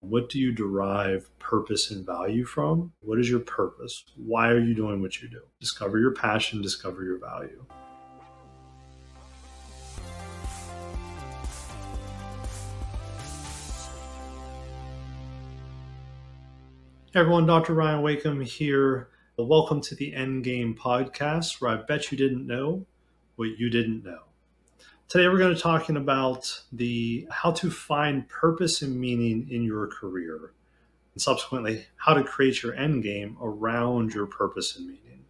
What do you derive purpose and value from? What is your purpose? Why are you doing what you do? Discover your passion, discover your value. Hey everyone, Dr. Ryan Wakeham here. Welcome to the Endgame podcast, where I bet you didn't know what you didn't know. Today we're going to be talking about the how to find purpose and meaning in your career, and subsequently how to create your end game around your purpose and meaning.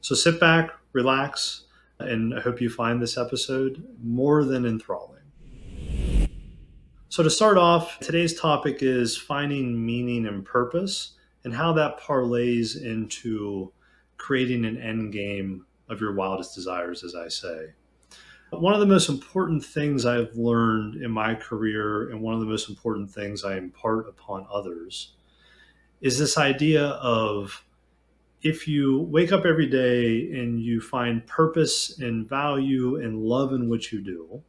So sit back, relax, and I hope you find this episode more than enthralling. So to start off, today's topic is finding meaning and purpose and how that parlays into creating an end game of your wildest desires, as I say. One of the most important things I've learned in my career, and one of the most important things I impart upon others, is this idea of if you wake up every day and you find purpose and value and love in what you do,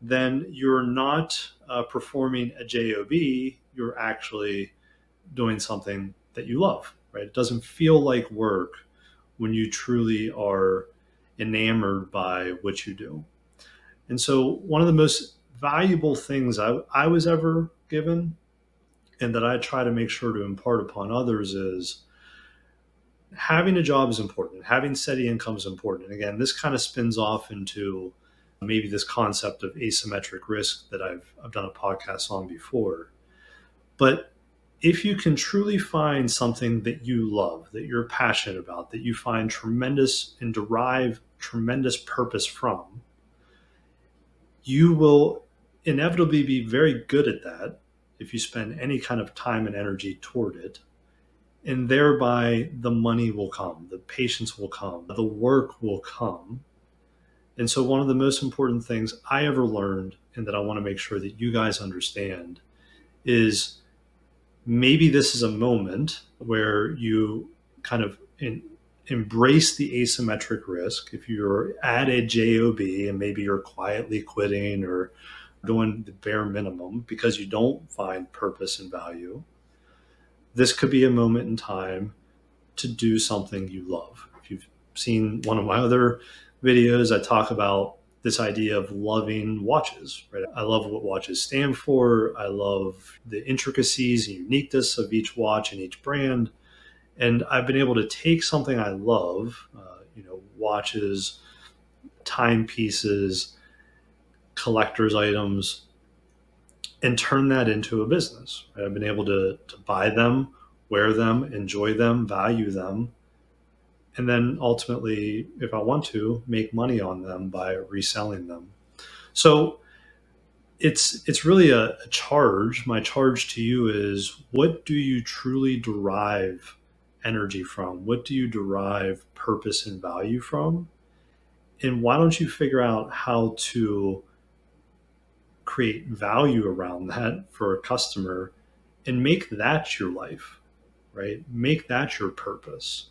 then you're not uh, performing a job. You're actually doing something that you love, right? It doesn't feel like work when you truly are enamored by what you do. And so, one of the most valuable things I, I was ever given and that I try to make sure to impart upon others is having a job is important. Having steady income is important. And again, this kind of spins off into maybe this concept of asymmetric risk that I've, I've done a podcast on before. But if you can truly find something that you love, that you're passionate about, that you find tremendous and derive tremendous purpose from, you will inevitably be very good at that if you spend any kind of time and energy toward it. And thereby, the money will come, the patience will come, the work will come. And so, one of the most important things I ever learned, and that I want to make sure that you guys understand, is maybe this is a moment where you kind of in, embrace the asymmetric risk. If you're at a JOB and maybe you're quietly quitting or doing the bare minimum because you don't find purpose and value, this could be a moment in time to do something you love. If you've seen one of my other videos, I talk about this idea of loving watches, right? I love what watches stand for. I love the intricacies and uniqueness of each watch and each brand and I've been able to take something I love, uh, you know, watches, timepieces, collector's items, and turn that into a business. Right? I've been able to, to buy them, wear them, enjoy them, value them, and then ultimately, if I want to, make money on them by reselling them. So it's it's really a, a charge. My charge to you is: what do you truly derive energy from? What do you derive purpose and value from? And why don't you figure out how to create value around that for a customer and make that your life, right? Make that your purpose.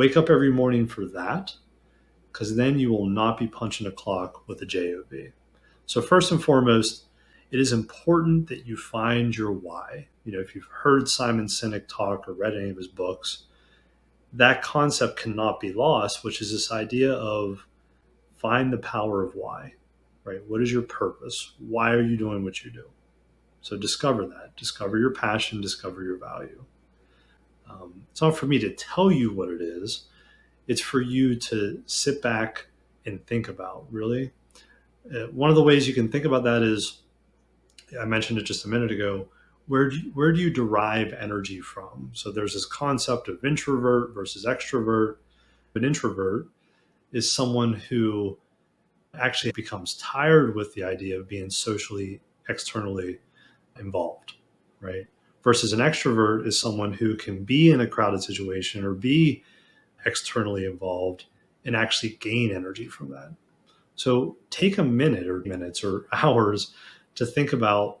Wake up every morning for that, because then you will not be punching a clock with a JOB. So, first and foremost, it is important that you find your why. You know, if you've heard Simon Sinek talk or read any of his books, that concept cannot be lost, which is this idea of find the power of why, right? What is your purpose? Why are you doing what you do? So discover that, discover your passion, discover your value. Um, it's not for me to tell you what it is, it's for you to sit back and think about, really. Uh, one of the ways you can think about that is I mentioned it just a minute ago where do you, where do you derive energy from? So there's this concept of introvert versus extrovert. An introvert is someone who actually becomes tired with the idea of being socially externally involved, right? Versus an extrovert is someone who can be in a crowded situation or be externally involved and actually gain energy from that. So take a minute or minutes or hours to think about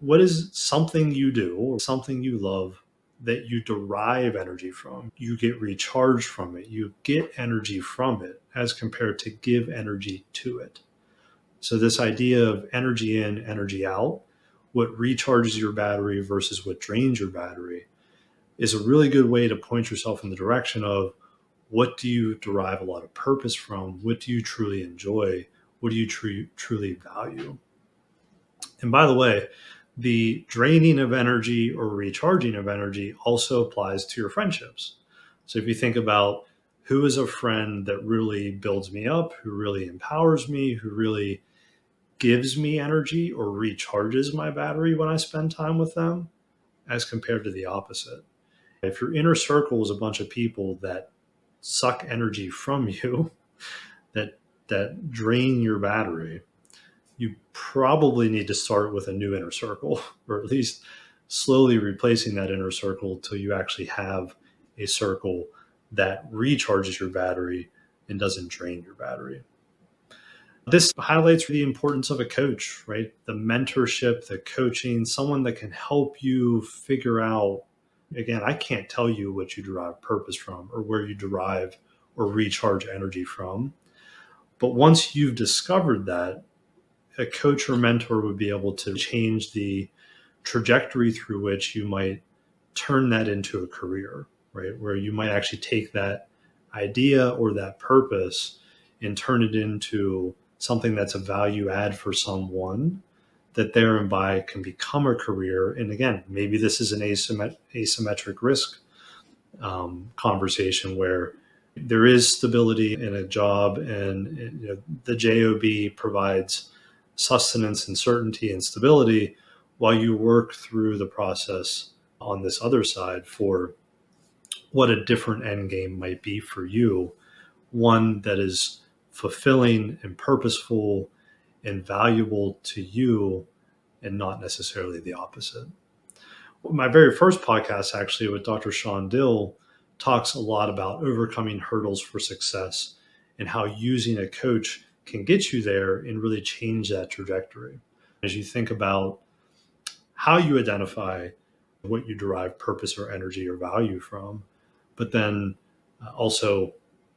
what is something you do or something you love that you derive energy from? You get recharged from it. You get energy from it as compared to give energy to it. So, this idea of energy in, energy out what recharges your battery versus what drains your battery is a really good way to point yourself in the direction of what do you derive a lot of purpose from? What do you truly enjoy? What do you tr- truly value? And by the way, the draining of energy or recharging of energy also applies to your friendships. So if you think about who is a friend that really builds me up, who really empowers me, who really gives me energy or recharges my battery when I spend time with them, as compared to the opposite. If your inner circle is a bunch of people that suck energy from you, that that drain your battery, you probably need to start with a new inner circle, or at least slowly replacing that inner circle till you actually have a circle that recharges your battery and doesn't drain your battery. This highlights the importance of a coach, right? The mentorship, the coaching, someone that can help you figure out. Again, I can't tell you what you derive purpose from or where you derive or recharge energy from. But once you've discovered that, a coach or mentor would be able to change the trajectory through which you might turn that into a career, right? Where you might actually take that idea or that purpose and turn it into something that's a value add for someone that thereby can become a career. And again, maybe this is an asymmet- asymmetric risk um, conversation where there is stability in a job and you know, the job provides sustenance and certainty and stability while you work through the process on this other side for what a different end game might be for you one that is fulfilling and purposeful and valuable to you and not necessarily the opposite my very first podcast actually with dr sean dill talks a lot about overcoming hurdles for success and how using a coach can get you there and really change that trajectory as you think about how you identify what you derive purpose or energy or value from, but then uh, also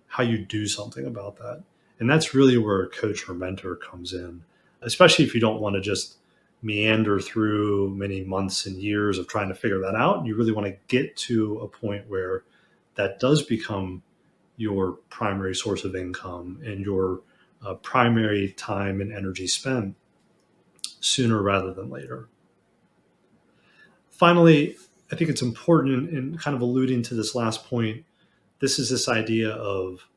how you do something about that. And that's really where a coach or mentor comes in, especially if you don't want to just meander through many months and years of trying to figure that out. You really want to get to a point where that does become your primary source of income and your uh, primary time and energy spent sooner rather than later finally, I think it's important in kind of alluding to this last point. This is this idea of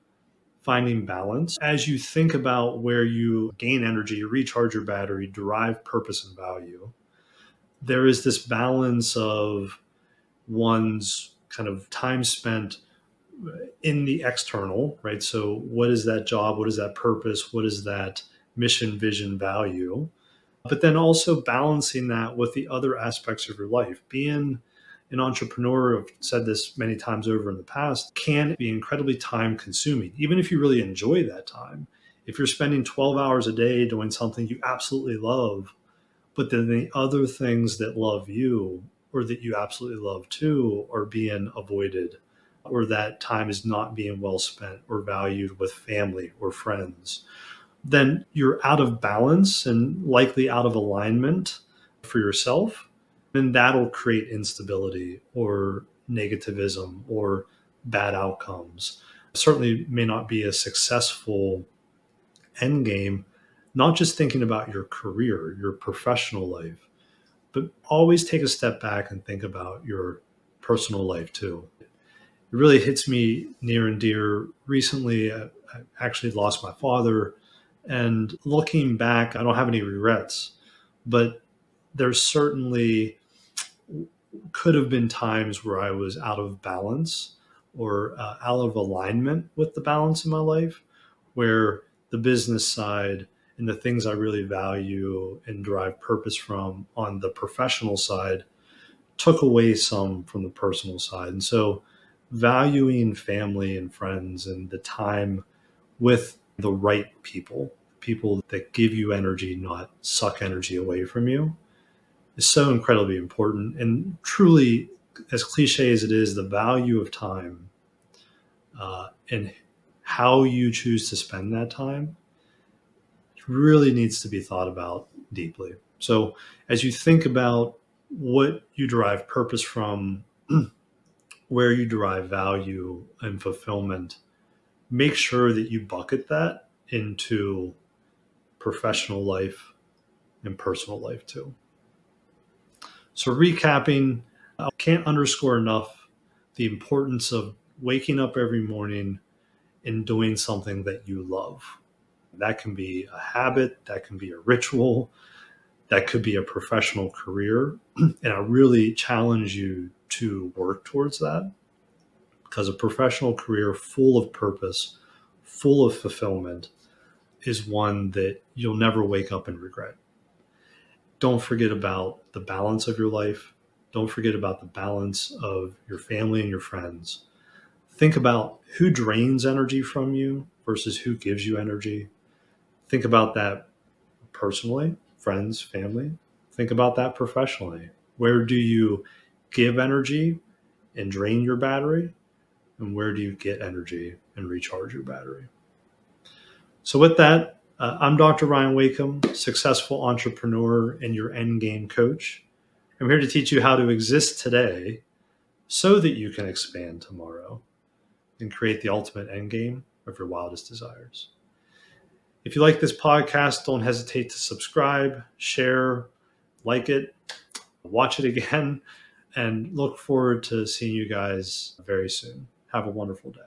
finding balance. As you think about where you gain energy, recharge your battery, derive purpose and value, there is this balance of one's kind of time spent in the external, right? So, what is that job? What is that purpose? What is that mission, vision, value? but then also balancing that with the other aspects of your life. Being an entrepreneur, I've said this many times over in the past, can be incredibly time consuming, even if you really enjoy that time. If you're spending 12 hours a day doing something you absolutely love, but then the other things that love you or that you absolutely love too are being avoided, or that time is not being well spent or valued with family or friends then you're out of balance and likely out of alignment for yourself. And that'll create instability or negativism or bad outcomes. Certainly may not be a successful end game, not just thinking about your career, your professional life, but always take a step back and think about your personal life too. It really hits me near and dear. Recently, I actually lost my father and looking back, I don't have any regrets, but there's certainly could have been times where I was out of balance or uh, out of alignment with the balance in my life, where the business side and the things I really value and derive purpose from on the professional side took away some from the personal side. And so, valuing family and friends and the time with the right people, people that give you energy, not suck energy away from you, is so incredibly important. And truly, as cliche as it is, the value of time uh, and how you choose to spend that time really needs to be thought about deeply. So, as you think about what you derive purpose from, where you derive value and fulfillment, make sure that you bucket that into professional life and personal life too. So, recapping, I can't underscore enough the importance of waking up every morning and doing something that you love. That can be a habit, that can be a ritual, that could be a professional career. And I really challenge you to work towards that because a professional career full of purpose, full of fulfillment, is one that you'll never wake up and regret. Don't forget about the balance of your life. Don't forget about the balance of your family and your friends. Think about who drains energy from you versus who gives you energy. Think about that personally, friends, family. Think about that professionally. Where do you give energy and drain your battery? And where do you get energy and recharge your battery? So, with that, uh, I'm Dr. Ryan Wakeham, successful entrepreneur and your end game coach. I'm here to teach you how to exist today so that you can expand tomorrow and create the ultimate end game of your wildest desires. If you like this podcast, don't hesitate to subscribe, share, like it, watch it again, and look forward to seeing you guys very soon. Have a wonderful day.